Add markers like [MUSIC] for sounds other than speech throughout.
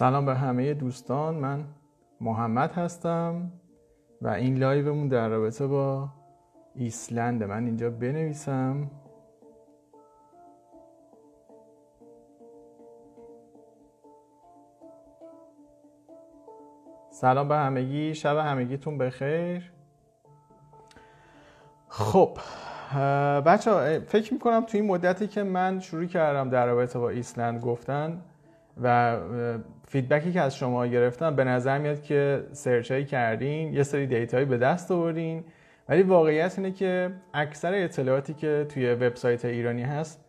سلام به همه دوستان. من محمد هستم و این لایومونه در رابطه با ایسلند من اینجا بنویسم. سلام به همگی. شب همگیتون بخیر. خب بچه‌ها فکر می‌کنم توی این مدتی که من شروع کردم در رابطه با ایسلند گفتن و feedback ی که از شما گرفتم به نظر میاد که search کردین یه سری data یی به دست آوردین. ولی واقعیت اینه که اکثر اطلاعاتی که توی وبسایت ایرانی هست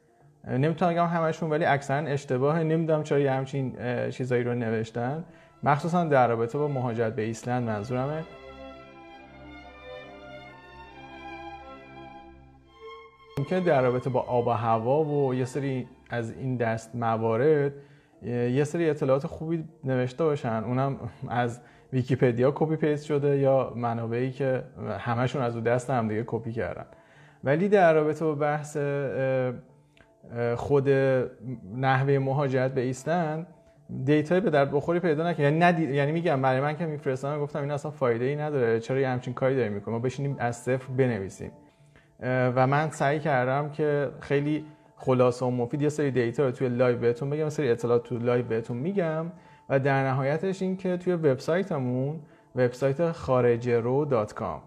نمی‌تونم بگم همشون ولی اکثرا اشتباه نمی‌دونم چرا همچین چیزایی رو نوشتن. مخصوصا در رابطه با مهاجرت به ایسلند منظورمه. ممکنه در رابطه با آب و هوا و یه سری از این دست موارد یه سری اطلاعات خوبی نوشته باشن. اونم از ویکیپدیا copy paste شده یا منابعی که همشون از او دست هم دیگه کپی کردن. ولی در رابطه با بحث خود نحوه مهاجرت به ایسلند data ی به درد بخوری پیدا نکنه یعنی ندید یعنی میگم برای من که میفرستم گفتم این اصلا فایده ای نداره. چرا یه همچین کاری داریم می‌کنیم؟ ما بشینیم از صفر بنویسیم. و من سعی کردم که خیلی خلاصه و مفید یه سری data رو توی live بهتون بگم سری اطلاعات توی live بهتون میگم. و در نهایتش این که توی وبسایتمون وبسایت خارجرو.com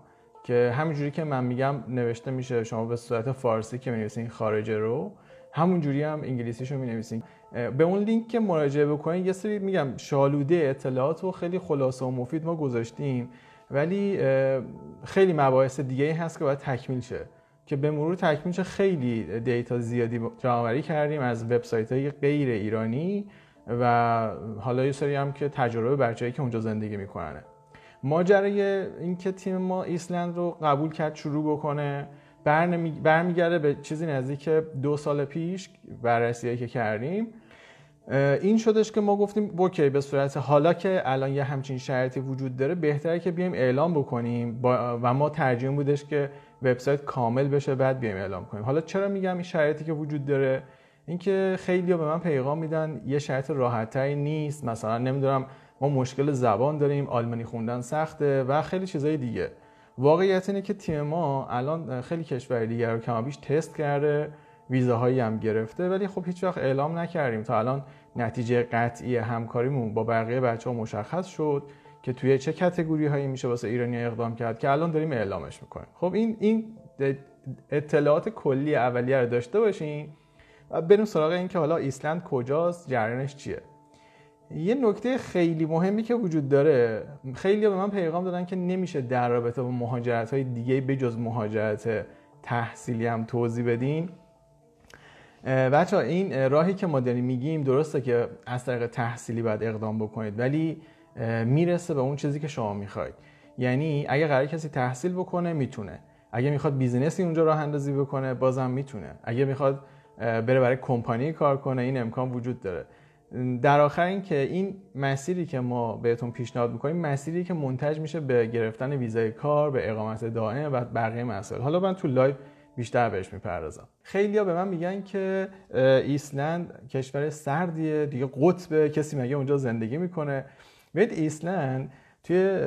که همینجوری که من میگم نوشته میشه شما به صورت فارسی که می‌نویسین خارج رو همونجوری هم انگلیسیشو می‌نویسین. به اون لینک که مراجعه بکنین یه سری میگم شالوده اطلاعات و خیلی خلاصه و مفید ما گذاشتیم. ولی خیلی مباحث دیگه هست که باید تکمیل شه. که به مرور تکمیل خیلی data ی زیادی جمعآوری کردیم از وبسایت های غیر ایرانی و حالا یه سری هم که تجربه بچه‌هایی که اونجا زندگی می‌کننه ماجرای اینکه تیم ما ایسلند رو قبول کرد شروع بکنه برمیگرده به چیزی نزدیک دو سال پیش بررسی که کردیم. این شدش که ما گفتیم okay به صورت حالا که الان یه همچین شرایطی وجود داره بهتره که بیایم اعلام بکنیم. و ما ترجیح بودش که وبسایت کامل بشه بعد بیایم اعلام کنیم. حالا چرا میگم این شرایطی که وجود داره؟ اینکه خیلی به من پیغام میدن یه شرایط راحتتری نیست. مثلا نمی‌دونم ما مشکل زبان داریم آلمانی خوندن سخته و خیلی چیزای دیگه. واقعیت اینه که تیم ما الان خیلی کشور دیگر رو کمابیش تست کرده ویزاهایی هم گرفته ولی خب هیچ وقت اعلام نکردیم. تا الان نتیجه قطعی همکاریمون با بقیه بچه ها مشخص شد. که توی چه کتگوری هایی میشه واسه ایرانی اقدام کرد که الان داریم اعلامش می‌کنیم. خب این این اطلاعات کلی اولیه رو داشته باشین و بریم سراغ این که حالا ایسلند کجاست جریانش چیه. یه نکته خیلی مهمی که وجود داره خیلی به من پیغام دادن که نمیشه در رابطه با مهاجرت های دیگه بجز مهاجرت تحصیلی هم توضیح بدین. بچه این راهی که ما داریم میگیم درسته که از طریق تحصیلی باید اقدام بکنید ولی می‌رسه به اون چیزی که شما می‌خواید. یعنی اگه قرار کسی تحصیل بکنه می‌تونه. اگه می‌خواد business ی اونجا راه اندازی بکنه بازم می‌تونه. اگه می‌خواد بره برای کمپانی کار کنه این امکان وجود داره. در آخر این که این مسیری که ما بهتون پیشنهاد می‌کنیم مسیری که منتج میشه به گرفتن ویزای کار به اقامت دائم و بقیه مسائل. حالا من تو live بیشتر بهش می‌پردازم. خیلی ها به من میگن که ایسلند کشور سردیه دیگه قطبه کسی مگه اونجا زندگی می‌کنه؟ ببینید ایسلند توی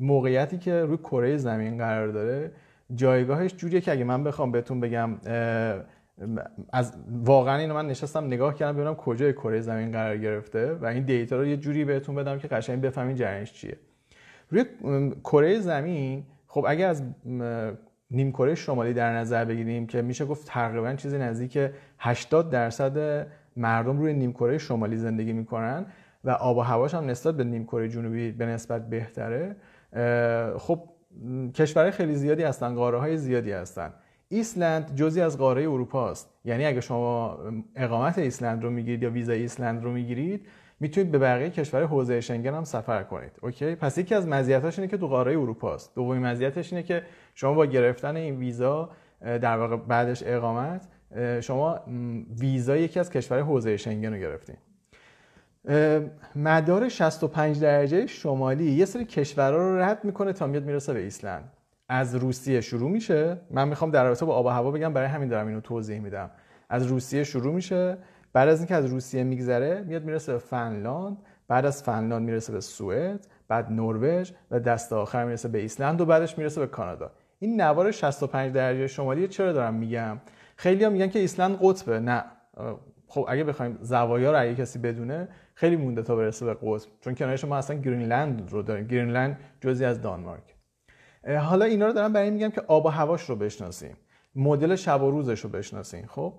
موقعیتی که روی کره زمین قرار داره جایگاهش جوریه که اگه من بخوام بهتون بگم از واقعا اینو من نشستم نگاه کردم ببینم کجای کره زمین قرار گرفته و این دیتا رو یه جوری بهتون بدم که قشنگ بفهمین جریانش چیه. روی کره زمین خب اگه از نیم کره شمالی در نظر بگیریم که میشه گفت تقریبا چیزی نزدیک 80 درصد مردم روی نیم کره شمالی زندگی می‌کنن و آب و هواش هم نسبت به نیم کره جنوبی به نسبت بهتره. خب کشورهای خیلی زیادی هستن قاره های زیادی هستن. ایسلند جزی از قاره اروپا است. یعنی اگه شما اقامت ایسلند رو می‌گیرید یا ویزای ایسلند رو می‌گیرید می‌تونید به بقیه کشور حوزه شنگن هم سفر کنید. okay؟ پس یکی از مزیتاش اینه که تو قاره اروپا است. دومین مزیتش اینه که شما با گرفتن این ویزا در واقع بعدش اقامت شما ویزا یکی از کشور حوزه شنگن رو گرفتین. مدار 65 درجه شمالی یه سری کشورها رو رد می‌کنه تا میاد می‌رسه به ایسلند. از روسیه شروع میشه. من می‌خوام در رابطه با آب و هوا بگم برای همین دارم اینو توضیح میدم. از روسیه شروع میشه. بعد از اینکه از روسیه میگذره میاد می‌رسه به فنلاند. بعد از فنلاند می‌رسه به سوئد. بعد نروژ و دست آخر می‌رسه به ایسلند و بعدش می‌رسه به کانادا. این نوار 65 درجه شمالی چرا دارم میگم؟ خیلی میگن که ایسلند قطبه. نه. خب اگه بخوایم زوایا رو اگه کسی بدونه خیلی مونده تا برسه به قطب. چون کنارش ما اصلا گرینلند رو داریم. گرینلند جزی از دانمارک. حالا اینا رو دارم برای میگم که آب و هواش رو بشناسیم. مدل شب و روزش رو بشناسیم خب؟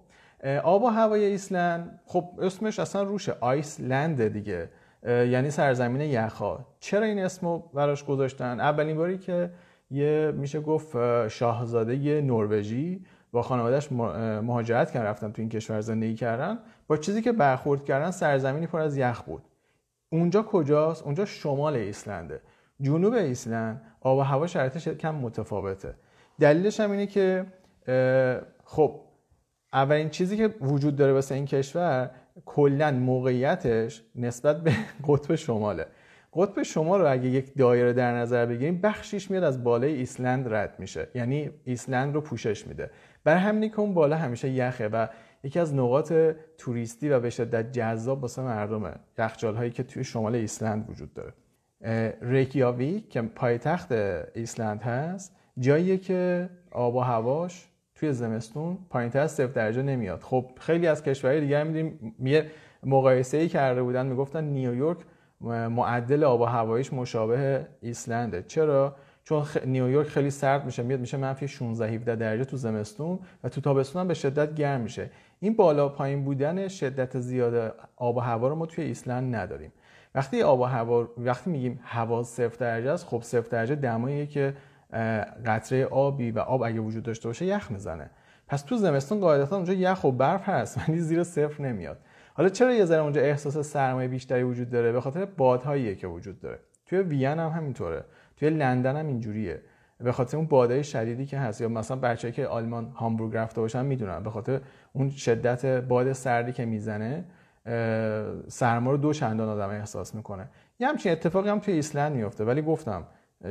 آب و هوای ایسلند خب اسمش اصلا روشه Iceland دیگه. یعنی سرزمین یخا چرا این اسمو براش گذاشتن؟ اولین باری که یه میشه گفت شاهزاده نروژی با خانوادهش مهاجرت کردن رفتن تو این کشور زندگی کردن. با چیزی که برخورد کردن سرزمینی پر از یخ بود. اونجا کجاست؟ اونجا شمال ایسلنده جنوب ایسلند آب و هوا شرایطش کم متفاوته. دلیلش هم اینه که خب اولین چیزی که وجود داره واسه این کشور کلا موقعیتش نسبت به [LAUGHS] قطب شماله. قطب شمال رو اگه یک دایره در نظر بگیریم بخشیش میاد از بالای ایسلند رد میشه. یعنی ایسلند رو پوشش میده. برای همینی که اون بالا همیشه یخه و یکی از نقاط توریستی و به شدت جذاب واسه مردمه. یخچال هایی که توی شمال ایسلند وجود داره. ریکیاویک که پایتخت ایسلند هست جاییه که آب و هواش توی زمستون پایینتر از صفر درجه نمیاد. خب خیلی از کشورهای دیگه می‌دیدیم یه مقایسه ای کرده بودن می‌گفتن نیویورک معدل آب و هوایش مشابه ایسلنده. چرا؟ چون نیویورک خیلی سرد میشه میاد میشه منفی 16 17 درجه تو زمستون و تو تابستون هم به شدت گرم میشه. این بالا پایین بودن شدت زیاد آب و هوا رو ما توی ایسلند نداریم. وقتی آب و هوا وقتی میگیم هوا صفر درجه است خب صفر درجه دماییه که قطره آبی و آب اگه وجود داشته باشه یخ می‌زنه. پس تو زمستون قاعدتا اونجا یخ و برف هست ولی زیر صفر نمیاد. حالا چرا یه ذره اونجا احساس سرمایه بیشتری وجود داره؟ به خاطر بادهاییه که وجود داره. توی وین هم همینطوره. توی لندن هم اینجوریه. به خاطر اون بادهای شدیدی که هست. یا مثلا بچه‌ای که آلمان هامبورگ رفته باشن می‌دونن. به خاطر اون شدت باد سردی که می‌زنه سرما رو دو چندان آدم احساس می‌کنه. یه همچین اتفاقی هم توی ایسلند میفته ولی گفتم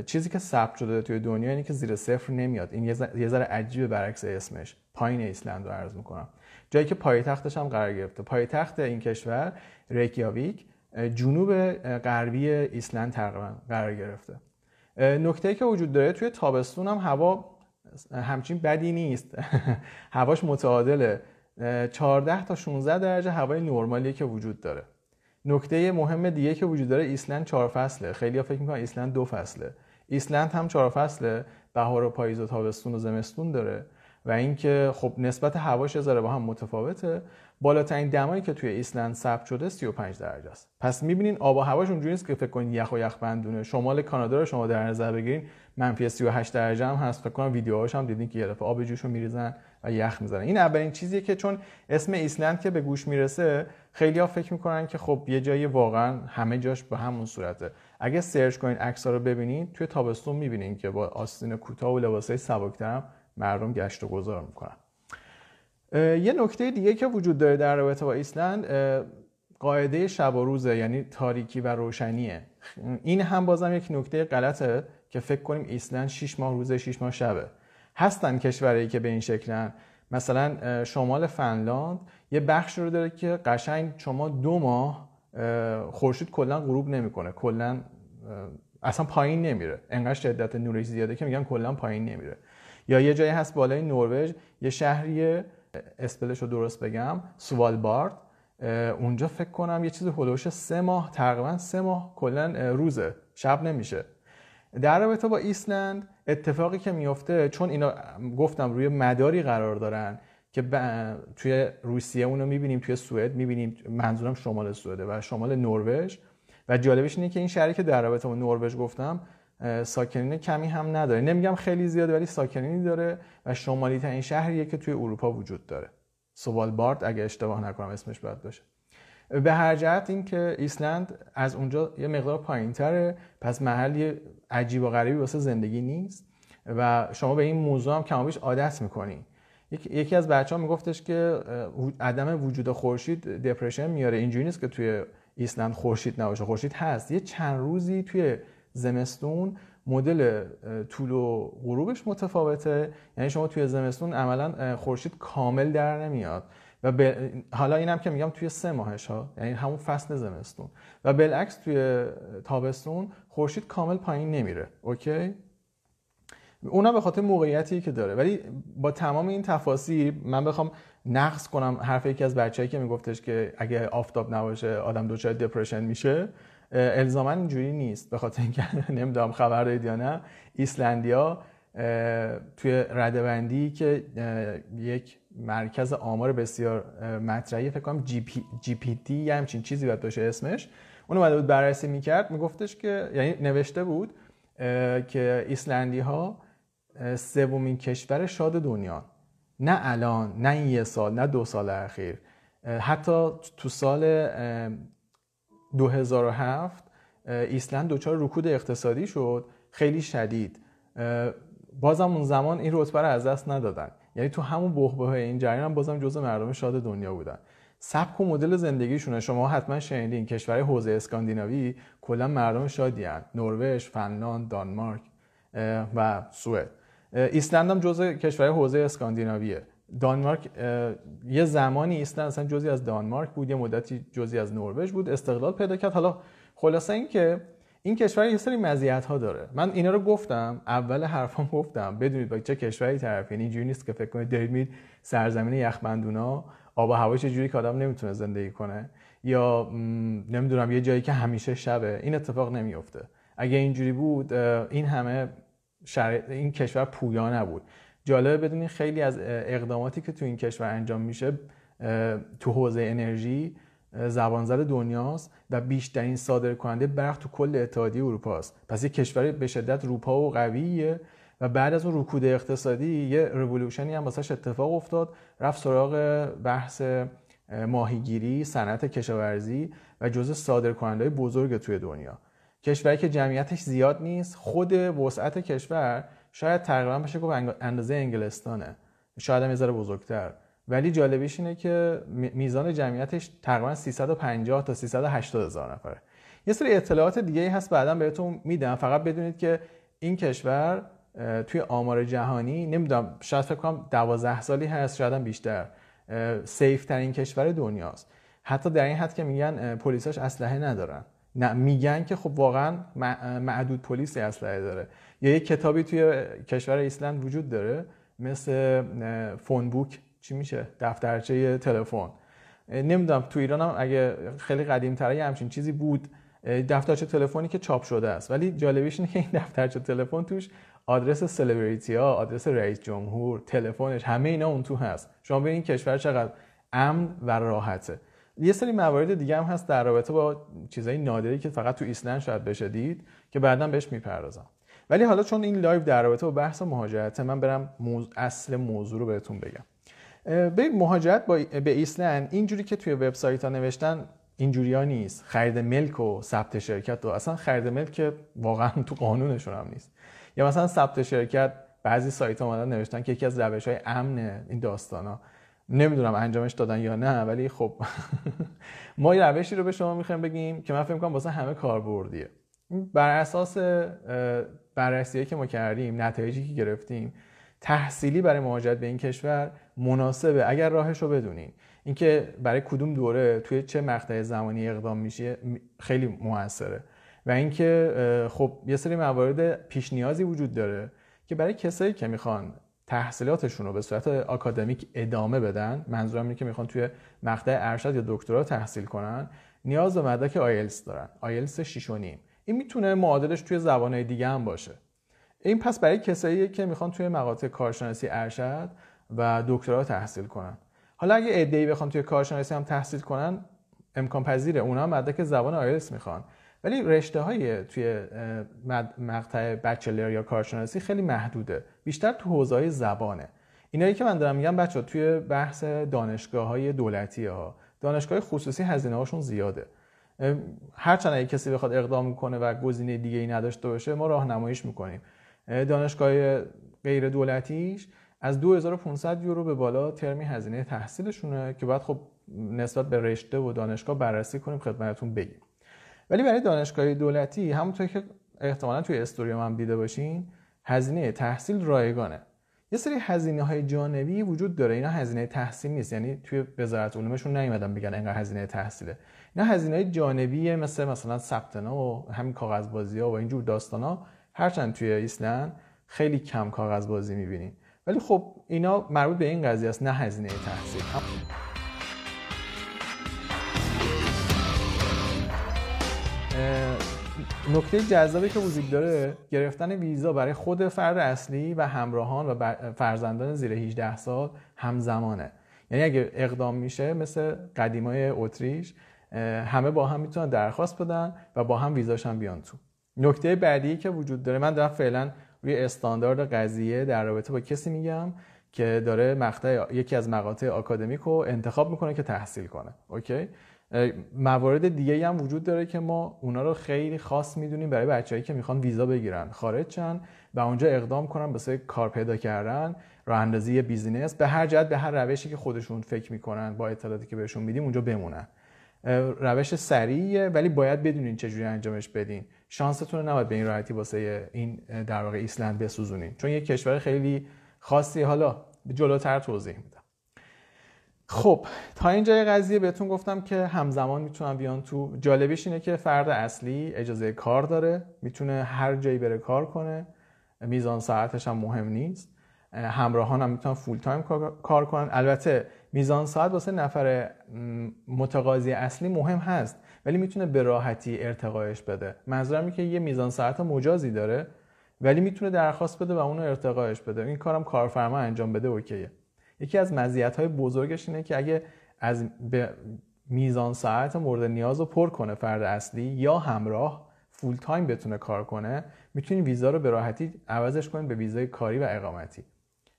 چیزی که ثبت شده توی دنیا اینه که زیر صفر نمیاد. این یه ذره عجیبه برعکس اسمش. پایین ایسلند رو عرض می‌کنم. جایی که پایتختش هم قرار گرفته. پایتخت این کشور ریکیاویک جنوب غربی ایسلند تقریبا قرار گرفته. نکته که وجود داره توی تابستون هم هوا همچین بدی نیست. [LAUGHS] هواش متعادله. 14 تا 16 درجه هوای نرمالی که وجود داره. نکته مهم دیگه که وجود داره ایسلند چهار فصله. خیلی فکر می‌کنن ایسلند دو فصله. ایسلند هم چهار فصله. بهار و پاییز و تابستون و زمستون داره. و اینکه خب نسبت هواش ذره با هم متفاوته. بالاترین دمایی که توی ایسلند ثبت شده 35 درجه است. پس می‌بینین آب و هواش اونجوری نیست که فکر کنید یخ و یخ بندونه. شمال کانادا رو شما در نظر بگیرین منفی 38 درجه هم هست. فکر کنم ویدیوهاش هم دیدین که یه دفعه آب جوشو میریزن و یخ می‌زنن این اولین چیزیه که چون اسم ایسلند که به گوش می‌رسه خیلی ها فکر می‌کنن که خب یه جایی واقعا همه جاش به همون صورته. اگه search کنین عکس‌ها رو ببینید توی تابستون می‌بینین که با آستین کوتاه و لباسای سبکتر مردم گشت و گذار می‌کنن. یه نکته دیگه که وجود داره در رابطه با ایسلند قاعده شب و روزه یعنی تاریکی و روشنیه. این هم بازم یک نکته غلطه که فکر کنیم ایسلند 6 ماه روزه 6 ماه شبه. هستن کشورهایی که به این شکلن مثلا شمال فنلاند یه بخش رو داره که قشنگ شما دو ماه خورشید کلا غروب نمی‌کنه. کلا اصلا پایین نمیره. انقدر شدت نورش زیاده که میگن کلا پایین نمیره. یا یه جایی هست بالای نروژ یه شهری اسپلش رو درست بگم سوالبارد. اونجا فکر کنم یه چیز هلوش سه ماه تقریبا سه ماه کلا روزه. شب نمیشه. در رابطه با ایسلند اتفاقی که میفته چون اینا گفتم روی مداری قرار دارن که توی روسیه اونو می‌بینیم توی سوئد می‌بینیم منظورم شمال سوئده و شمال نروژ. و جالبش اینه که این شهری که در رابطه با نروژ گفتم ساکنین کمی هم نداره. نمیگم خیلی زیاده ولی ساکنینی داره و شمالی ترین شهریه که توی اروپا وجود داره. سوالبارد اگه اشتباه نکنم اسمش باید باشه. به هر جهت این که ایسلند از اونجا یه مقدار پایین تره پس محلی عجیب و غریبی واسه زندگی نیست و شما به این موضوع هم کمابیش عادت می‌کنی. یکی از بچه ها میگفتش که عدم وجود خورشید دپرشن میاره. اینجوری نیست که توی ایسلند خورشید نباشه. خورشید هست. یه چند روزی توی زمستون مدل طول و غروبش متفاوته. یعنی شما توی زمستون عملا خورشید کامل در نمیاد. و حالا اینم که میگم توی سه ماهش ها یعنی همون فصل زمستون. و بالعکس توی تابستون خورشید کامل پایین نمیره. okay؟ اونا به خاطر موقعیتی که داره. ولی با تمام این تفاصیل من بخوام نقض کنم حرف یکی از بچه‌هایی که میگفتش که اگه آفتاب نباشه آدم دچار depression میشه. الزاما اینجوری نیست. به خاطر اینکه [LAUGHS] نمی‌دونم خبر دارید یا نه. ایسلندیا توی رده‌بندی که یک مرکز آمار بسیار مطرحی فکر کنم G, P، GP یا همچین چیزی باید باشه اسمش. اون اومده بود بررسی می‌کرد. میگفتش که یعنی نوشته بود که ایسلندی ها سومین کشور شاد دنیا. نه الان نه این یه سال نه دو سال اخیر. حتی تو سال 2007 ایسلند دچار رکود اقتصادی شد. خیلی شدید. بازم اون زمان این رتبه رو از دست ندادن. یعنی تو همون بحبه این جریان بازم جزء مردم شاد دنیا بودن. سبک و مدل زندگیشونه. شما حتما شنیدین کشور حوزه اسکاندیناوی کلا مردم شادی هن. نروژ، فنلاند، دانمارک و سوئد. ایسلند هم جزء کشور حوزه اسکاندیناویه. دانمارک یه زمانی ایسلند اصلا جزی از دانمارک بود یه مدتی جزی از نروژ بود استقلال پیدا کرد. حالا خلاصه این که این کشور یه سری مزیت ها داره. من اینا رو گفتم اول حرفام گفتم بدونید با چه کشوری طرف یعنی اینجوری نیست که فکر کنید دارید میرید سرزمین یخبندونا آب و هواش جوری که آدم نمی‌تونه زندگی کنه یا نمی‌دونم یه جایی که همیشه شبه. این اتفاق نمیفته اگه اینجوری بود این همه این کشور پویا نبود. جالبه بدونید خیلی از اقداماتی که تو این کشور انجام میشه تو حوزه انرژی زبانزد دنیاست و بیشترین صادر کننده برق تو کل اتحادیه اروپا است. پس یه کشور به شدت روپا و قویه و بعد از اون رکود اقتصادی یه رولوشنی هم واسش اتفاق افتاد رفت سراغ بحث ماهیگیری صنعت کشاورزی و جزء صادر کننده بزرگ توی دنیا. کشوری که جمعیتش زیاد نیست خود وسعت کشور شاید تقریبا بشه گفت اندازه انگلستانه. شاید هم یه بزرگتر. ولی جالبیش اینه که میزان جمعیتش تقریبا 350 تا 380 هزار نفره. یه سری اطلاعات دیگه ای هست بعدا بهتون میدم. فقط بدونید که این کشور توی آمار جهانی نمی‌دونم شاید فکر کنم 12 سالی هست شاید هم بیشتر سیف ترین کشور دنیاست. حتی در این حد که میگن پلیساش اسلحه ندارن. نه میگن که خب واقعا معدود پلیسی اسلحه داره. یا یک کتابی توی کشور ایسلند وجود داره مثل فون بوک چی میشه؟ دفترچه تلفن. نمی‌دونم تو ایران هم اگه خیلی قدیم تره همچین چیزی بود. دفترچه تلفنی که چاپ شده است. ولی جالبیش اینه که این دفترچه تلفن توش آدرس سلبریتی ها آدرس رئیس جمهور تلفنش همه اینا اون تو هست. شما به این کشور چقدر امن و راحته. یه سری موارد دیگه هم هست در رابطه با چیزای نادری که فقط تو ایسلند شاید بشه دید که بعدا بهش می‌پردازم. ولی حالا چون این live در رابطه با بحث مهاجرت من برم اصل موضوع رو بهتون بگم. به مهاجرت با به ایسلند اینجوری که توی وبسایت ها نوشتن اینجوری ها نیست. خرید ملک و ثبت شرکت و اصلا خرید ملک که واقعا تو قانونشون هم نیست. یا مثلا ثبت شرکت بعضی سایت ها نوشتن که یکی از روش های امن این داستان ها نمی‌دونم انجامش دادن یا نه ولی خب [LAUGHS] ما یه روشی رو به شما می‌خوایم بگیم که من فکر کنم واسه همه کاربردیه. بر اساس بررسی که ما کردیم نتایجی که گرفتیم تحصیلی برای مهاجرت به این کشور مناسبه. اگر راهش رو بدونین اینکه برای کدوم دوره توی چه مقطع زمانی اقدام میشه خیلی موثره. و اینکه خب یه سری موارد پیش نیازی وجود داره که برای کسایی که می‌خوان تحصیلاتشون رو به صورت آکادمیک ادامه بدن. منظورم اینه که می‌خوان توی مقطع ارشد یا دکترا تحصیل کنن. نیاز به مدرک آیلتس دارن. آیلتس 6 این می‌تونه معادلش توی زبانهای دیگه هم باشه. این پس برای کسایی که می‌خوان توی مقاطع کارشناسی ارشد و دکترا تحصیل کنن. حالا اگه ایده بخوان توی کارشناسی هم تحصیل کنن امکان پذیره. اونا مدرک زبان آیلتس می‌خوان. ولی رشته های توی مقطع بچلر یا کارشناسی خیلی محدوده. بیشتر تو حوزه زبانه. اینایی که من دارم میگم بچه توی بحث دانشگاه های دولتی ها دانشگاه خصوصی هزینه هاشون زیاده. هرچند اگه کسی بخواد اقدام کنه و گزینه دیگه ای نداشته باشه ما راهنماییش می‌کنیم. دانشگاه غیر دولتیش از 2500 یورو به بالا ترمی هزینه تحصیلشونه که بعد خب نسبت به رشته و دانشگاه بررسی کنیم خدمتتون بگیم. ولی برای دانشگاه دولتی همونطور که احتمالا توی استوری من دیده باشین هزینه تحصیل رایگانه. یه سری هزینه های جانبی وجود داره. اینا هزینه تحصیل نیست. یعنی توی وزارت علومشون نیومدن بگن اینقدر هزینه تحصیله. اینا هزینه جانبیه مثل مثلا ثبت و همین کاغذبازی ها و اینجور داستان ها هرچند توی ایسلند خیلی کم کاغذبازی می‌بینیم ولی خب اینا مربوط به این قضیه است نه هزینه تحصیل. نکته جذابی که وجود داره گرفتن ویزا برای خود فرد اصلی و همراهان و فرزندان زیر 18 سال همزمانه. یعنی اگه اقدام میشه مثل قدیمای اتریش همه با هم می‌تونن درخواست بدن و با هم ویزاش هم بیان تو. نکته بعدی که وجود داره من دارم فعلا روی استاندارد قضیه در رابطه با کسی میگم که داره مقطع یکی از مقاطع آکادمیک رو انتخاب می‌کنه که تحصیل کنه. اوکی؟ موارد دیگه هم وجود داره که ما اونا رو خیلی خاص می‌دونیم برای بچههایی که می‌خوان ویزا بگیرن. خارج چن و اونجا اقدام کنن واسه کار پیدا کردن راه اندازی business به هر جهت به هر روشی که خودشون فکر می‌کنن با اطلاعاتی که بهشون میدیم اونجا بمونن. روش سریعه ولی باید بدونین چجوری انجامش بدین. شانستون رو نباید به این راحتی واسه این در واقع ایسلند بسوزونین. چون یه کشور خیلی خاصی. حالا جلوتر توضیح میدم. خب تا اینجای قضیه بهتون گفتم که همزمان می‌تونن بیان تو. جالبیش اینه که فرد اصلی اجازه کار داره می‌تونه هر جایی بره کار کنه. میزان ساعتش هم مهم نیست. همراهان هم می‌تونن full time کار کنن. البته میزان ساعت واسه نفر متقاضی اصلی مهم هست ولی می‌تونه به راحتی ارتقایش بده. منظورم که یه میزان ساعت مجازی داره ولی می‌تونه درخواست بده و اونو ارتقایش بده. این کارم کارفرما انجام بده OK ه. یکی از های بزرگش اینه که اگه از میزان ساعت مورد نیاز رو پر کنه فرد اصلی یا همراه full time بتونه کار کنه می‌تونید ویزا رو به راحتی عوضش کنید به ویزای کاری و اقامتی.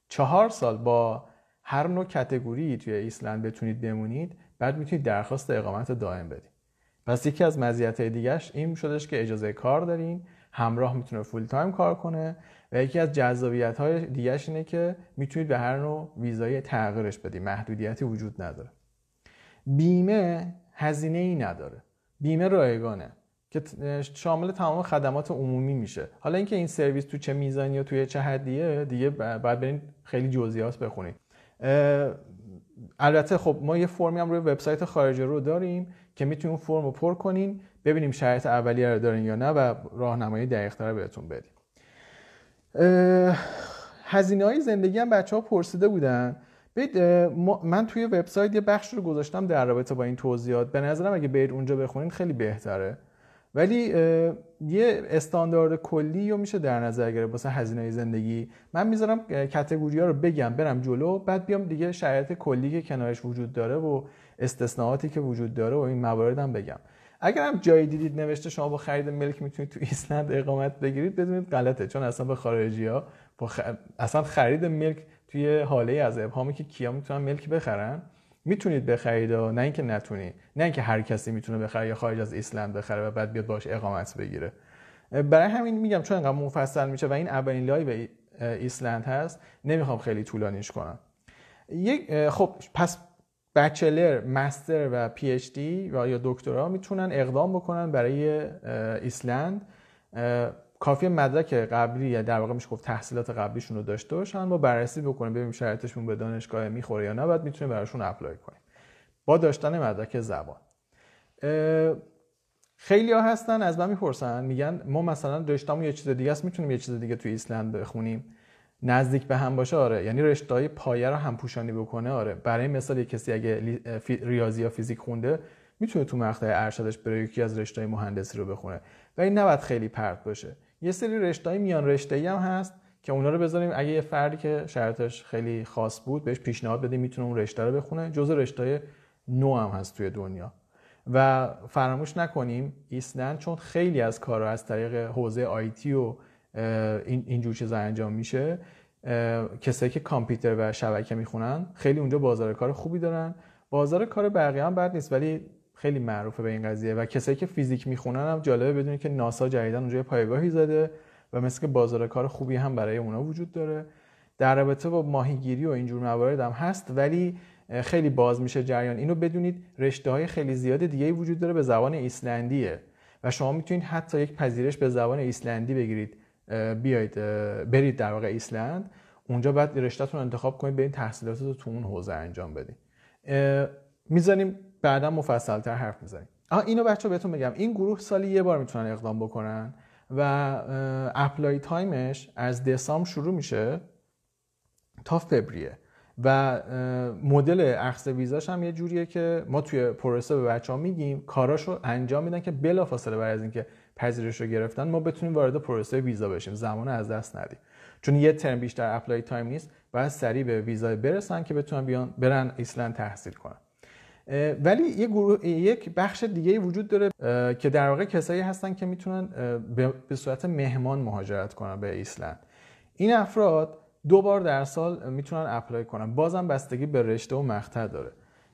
چهار سال با هر نوع category توی ایسلند بتونید بمونید بعد می‌تونید درخواست اقامت دائم بدید. پس یکی از مزیت‌های دیگهش این شدش که اجازه کار دارین همراه می‌تونه full time کار کنه و یکی از جذابیت های دیگهش اینه که می‌تونید به هر نوع ویزای تغییرش بدید. محدودیتی وجود نداره. بیمه هزینه ای نداره. بیمه رایگانه که شامل تمام خدمات عمومی میشه. حالا اینکه این سرویس تو چه میزانی و توی چه حدیه دیگه باید برین خیلی جزئیات بخونید. البته خب ما یه فرمی هم روی وبسایت خارجی رو داریم که می‌تونیم فرم رو پر کنین. ببینیم شرایط اولیه رو دارین یا نه و راهنمایی دقیق‌تر بهتون بدیم. هزینه های زندگی هم بچه ها پرسیده بودن. من توی وبسایت یه بخش رو گذاشتم در رابطه با این توضیحات. به نظرم اگه برید اونجا بخونین خیلی بهتره. ولی یه استاندارد کلی رو میشه در نظر گرفت واسه هزینه زندگی. من می‌ذارم کتگوری ها رو بگم برم جلو بعد بیام دیگه شرایط کلی که کنارش وجود داره و استثناءاتی که وجود داره و این موارد هم بگم. اگر هم جایی دیدید نوشته شما با خرید ملک می‌تونید تو ایسلند اقامت بگیرید بدونید غلطه. چون اصلا به خارجی ها اصلا خرید ملک توی هاله از ابهامی که کیا می‌تونن ملک بخرن می‌تونید بخرید و نه اینکه نتونید نه اینکه هر کسی می‌تونه بخره یا خارج از ایسلند بخره و بعد بیاد باش اقامت بگیره. برای همین میگم چون انقدر مفصل میشه و این اولین live ایسلند هست نمی‌خوام خیلی طولانیش کنم. یک خب پس bachelor، master و PhD و یا دکترا می‌تونن اقدام بکنن برای ایسلند. کافی مدرک قبلی یا در واقع میشه گفت تحصیلات قبلیشون رو داشته باشن. ما بررسی بکنیم ببینیم شرایطشون به دانشگاه می‌خوره یا نه. بعد می‌تونیم براشون apply کنیم. با داشتن مدرک زبان. خیلی ها هستن از من می‌پرسن میگن ما مثلا رشتهمون یه چیز دیگه است می‌تونیم یه چیز دیگه توی ایسلند بخونیم. نزدیک به هم باشه آره. یعنی رشته پایه رو هم پوشانی بکنه آره. برای مثال یه کسی اگه ریاضی یا فیزیک خونده می‌تونه تو مقطع ارشدش بره یکی از رشته مهندسی رو بخونه. و این نباید خیلی پرت باشه. یه سری رشته میان رشته هم هست که اونا رو بذاریم. اگه یه فردی که شرطش خیلی خاص بود بهش پیشنهاد بدیم می‌تونه اون رشته رو بخونه. جزء رشته نو هم هست توی دنیا. و فراموش نکنیم ایسلند چون خیلی از کارها از طریق حوزه آیتی و این اینجور چیزا انجام میشه. کسایی که کامپیوتر و شبکه می‌خونن خیلی اونجا بازار کار خوبی دارن. بازار کار بقیه هم بد نیست ولی خیلی معروفه به این قضیه. و کسایی که فیزیک می‌خونن هم جالبه بدونید که ناسا جدیدن اونجا پایگاهی زده و مثل که بازار کار خوبی هم برای اونا وجود داره. در رابطه با ماهیگیری و اینجور موارد هم هست ولی خیلی باز میشه جریان. اینو بدونید رشته های خیلی زیاد دیگه وجود داره به زبان ایسلندیه. و شما می‌تونید حتی یک پذیرش به زبان ایسلندی بگیرید. بیاید برید در واقع ایسلند. اونجا بعد رشتهتون انتخاب کنید این تحصیلات رو تو اون حوزه انجام بدین. می‌زنیم بعدا مفصلتر حرف می‌زنیم. اینو بچه بهتون بگم. این گروه سالی یه بار می‌تونن اقدام بکنن و apply time ش از دسامبر شروع میشه تا فوریه. و مدل اخذ ویزاش هم یه جوریه که ما توی پروسه به بچه ها میگیم کاراشو انجام میدن که بلافاصله بعد از اینکه پذیرش رو گرفتن ما بتونیم وارد پروسه ویزا بشیم. زمان از دست ندیم. چون یه ترم بیشتر apply time نیست باید سریع به ویزا برسن که بتونن بیان برن ایسلند تحصیل کنن. ولی یه گروه یک بخش دیگه وجود داره که در واقع کسایی هستن که می‌تونن به صورت مهمان مهاجرت کنن به ایسلند. این افراد دو بار در سال می‌تونن apply کنن. بازم بستگی به رشته و مقطع داره.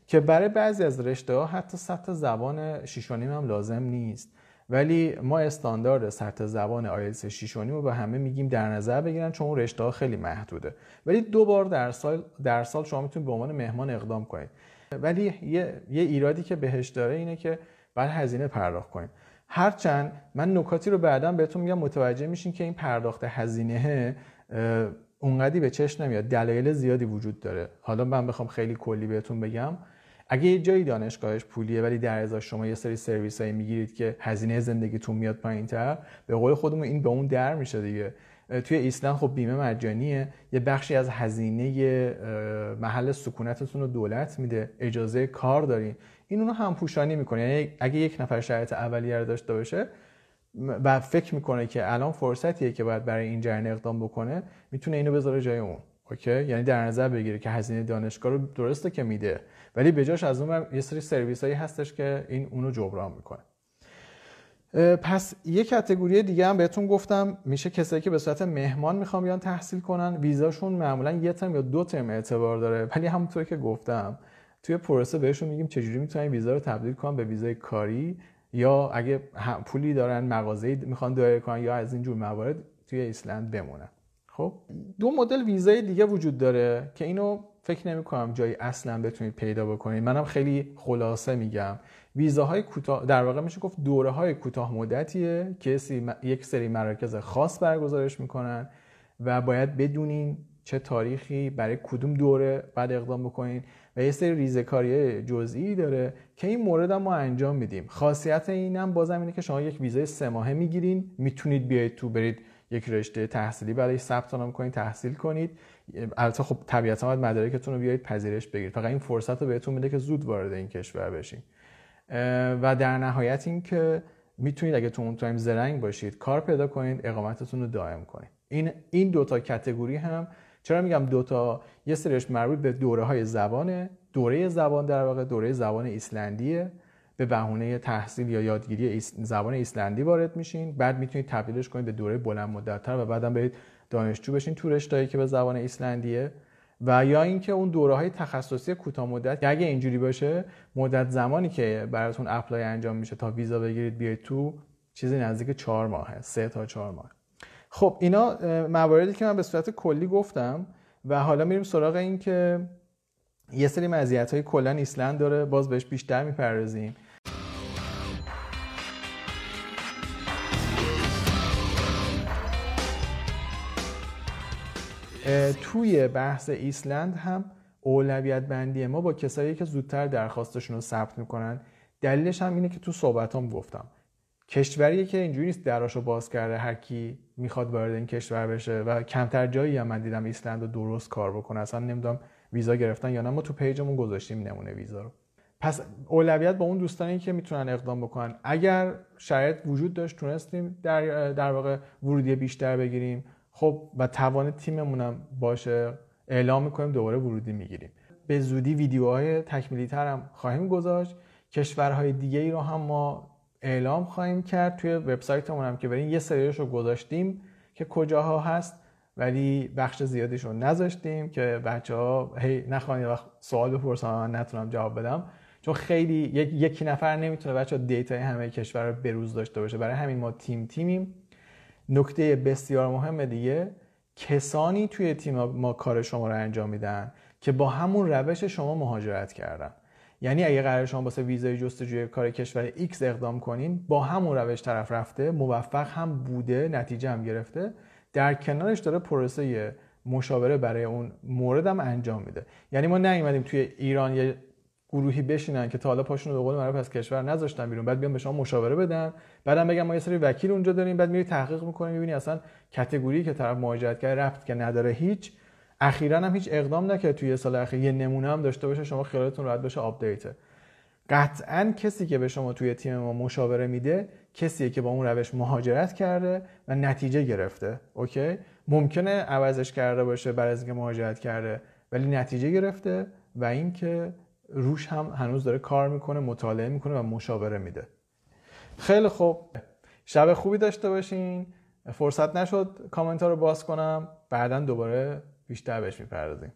که برای بعضی از رشته ها حتی سطح زبان شیشونیم هم لازم نیست. ولی ما استاندارد سطح زبان آیلتس 6 رو به همه میگیم در نظر بگیرن چون اون رشته خیلی محدوده. ولی دو بار در سال در سال شما می‌تونید به عنوان مهمان اقدام کنید. ولی یه, یه ایرادی که بهش داره اینه که بعد هزینه پرداخت کنید. هرچند من نکاتی رو بعدا بهتون میگم متوجه میشین که این پرداخت هزینه اونقدی به چشم نمیاد. دلایل زیادی وجود داره. حالا من بخوام خیلی کلی بهتون بگم. اگه یه جایی دانشگاهش پولیه ولی در ازاش شما یه سری سرویس هایی می‌گیرید که هزینه زندگیتون میاد پایین تر به قول خودمون این به اون در میشه دیگه. توی ایسلند خب بیمه مجانیه یه بخشی از هزینه محل سکونتتون رو دولت میده. اجازه کار دارین. این اونو هم پوشانی می‌کنه. یعنی اگه یک نفر شرایط اولیه رو داشته باشه و فکر می‌کنه که الان فرصتیه که باید برای این جریان اقدام بکنه می‌تونه اینو بذاره جای اون. اوکی؟ یعنی در نظر بگیره که هزینه دانشگاه رو درسته که میده ولی به جاش از اون یه سری سرویس هایی هستش که این اونو جبران می‌کنه. پس یه کتگوری دیگه هم بهتون گفتم میشه کسایی که به صورت مهمان می‌خوام بیان تحصیل کنن ویزاشون معمولا یه ترم یا دو ترم اعتبار داره. ولی همونطور که گفتم توی پروسه بهشون میگیم چجوری می‌تونن ویزا رو تبدیل کنن به ویزای کاری یا اگه پولی دارن مغازه‌ای می‌خوان دایر کنن یا از این جور موارد توی ایسلند بمونن. خب دو مدل ویزای دیگه وجود داره که اینو فکر نمی کنم جایی اصلا بتونید پیدا بکنید. منم خیلی خلاصه میگم. ویزاهای کوتاه در واقع میشه گفت دوره های کوتاه مدتیه که یک سری مراکز خاص برگزارش می‌کنن و باید بدونین چه تاریخی برای کدوم دوره بعد اقدام بکنین و یه سری ریزکاری جزئی داره که این مورد هم ما انجام میدیم. خاصیت اینم بازم اینه که شما یک ویزای سه ماهه می‌گیرین می‌تونید بیاید تو برید یک رشته تحصیلی برای ثبت نام کنید تحصیل کنید. البته خب طبیعتا باید مدارکتون رو بیایید پذیرش بگیرید. فقط این فرصت رو بهتون میده که زود وارد این کشور بشین. و در نهایت این که می‌تونید اگه تو اون تایم زرنگ باشید کار پیدا کنید اقامتتون رو دائم کنید. این این دوتا category هم چرا میگم دوتا یه سریش مربوط به دوره های زبانه. دوره زبان در واقع دوره زبان ایسلندیه. به بهونه تحصیل یا یادگیری زبان ایسلندی وارد میشین بعد می‌تونید تبدیلش کنید به دوره بلند مدتتر و بعدم برید دانشجو بشین تو رشته‌ای که به زبان ایسلندیه. و یا اینکه اون دوره های تخصصی کوتاه مدت اگه اینجوری باشه مدت زمانی که براتون اپلای انجام میشه تا ویزا بگیرید بیاید تو چیزی نزدیک چهار ماهه سه تا چهار ماه. خب اینا مواردی که من به صورت کلی گفتم و حالا میریم سراغ این که یه سری مزیت های کلا ایسلند داره باز بهش بیشتر می‌پردازیم. توی بحث ایسلند هم اولویت بندی ما با کسایی که زودتر درخواستشون رو ثبت می‌کنن. دلیلش هم اینه که تو صحبتام گفتم. کشوریه که اینجوری نیست دراشو باز کرده هر کی می‌خواد وارد این کشور بشه. و کمتر جایی هم من دیدم ایسلند رو درست کار بکنه. اصلا نمی‌دونم ویزا گرفتن یا نه. ما تو پیجمون گذاشتیم نمونه ویزا رو. پس اولویت با اون دوستانی که می‌تونن اقدام بکنن. اگر شرایط وجود داشت تونستیم در در واقع ورودی بیشتر بگیریم. خب و توان تیممونم باشه اعلام می‌کنیم دوباره ورودی می‌گیریم. به زودی ویدیوهای تکمیلی تر هم خواهیم گذاشت. کشورهای دیگه ای رو هم ما اعلام خواهیم کرد. توی وبسایتمون هم که بریم یه سریش رو گذاشتیم که کجاها هست ولی بخش زیادیش رو نذاشتیم که بچه ها هی نخواهید وقت سوال بپرسن من نتونم جواب بدم. چون خیلی یک یکی نفر نمی‌تونه بچه data ی همه کشور رو بروز داشته باشه. برای همین ما تیم تیمیم. نکته بسیار مهم دیگه کسانی توی تیم ما کار شما رو انجام میدن که با همون روش شما مهاجرت کردن. یعنی اگه قرار شما واسه ویزای جستجوی کار کشور X اقدام کنین با همون روش طرف رفته موفق هم بوده نتیجه هم گرفته در کنارش داره پروسه مشاوره برای اون موردم انجام میده. یعنی ما نیومدیم توی ایران یه گروهی بشینن که تا حالا پاشون رو به قول معروف از کشور نذاشتن بیرون. بعد بیان به شما مشاوره بدن. بعدم بگم ما یه سری وکیل اونجا داریم. بعد میری تحقیق می‌کنی می‌بینی اصلا category که طرف مهاجرت کرده رفت که نداره هیچ. اخیرا هم هیچ اقدام نکرد توی سال اخیر. یه نمونه هم داشته باشه شما خیالتون راحت بشه update. قطعا کسی که به شما توی تیم ما مشاوره میده کسیه که با اون روش مهاجرت کرده و نتیجه گرفته. OK؟ ممکنه عوضش کرده باشه برای اینکه مهاجرت کرده ولی نتیجه گرفته و اینکه روش هم هنوز داره کار می‌کنه مطالعه می‌کنه و مشاوره میده. خیلی خوب. شب خوبی داشته باشین. فرصت نشد کامنت ها رو باز کنم. بعدا دوباره بیشتر بهش می‌پردازیم.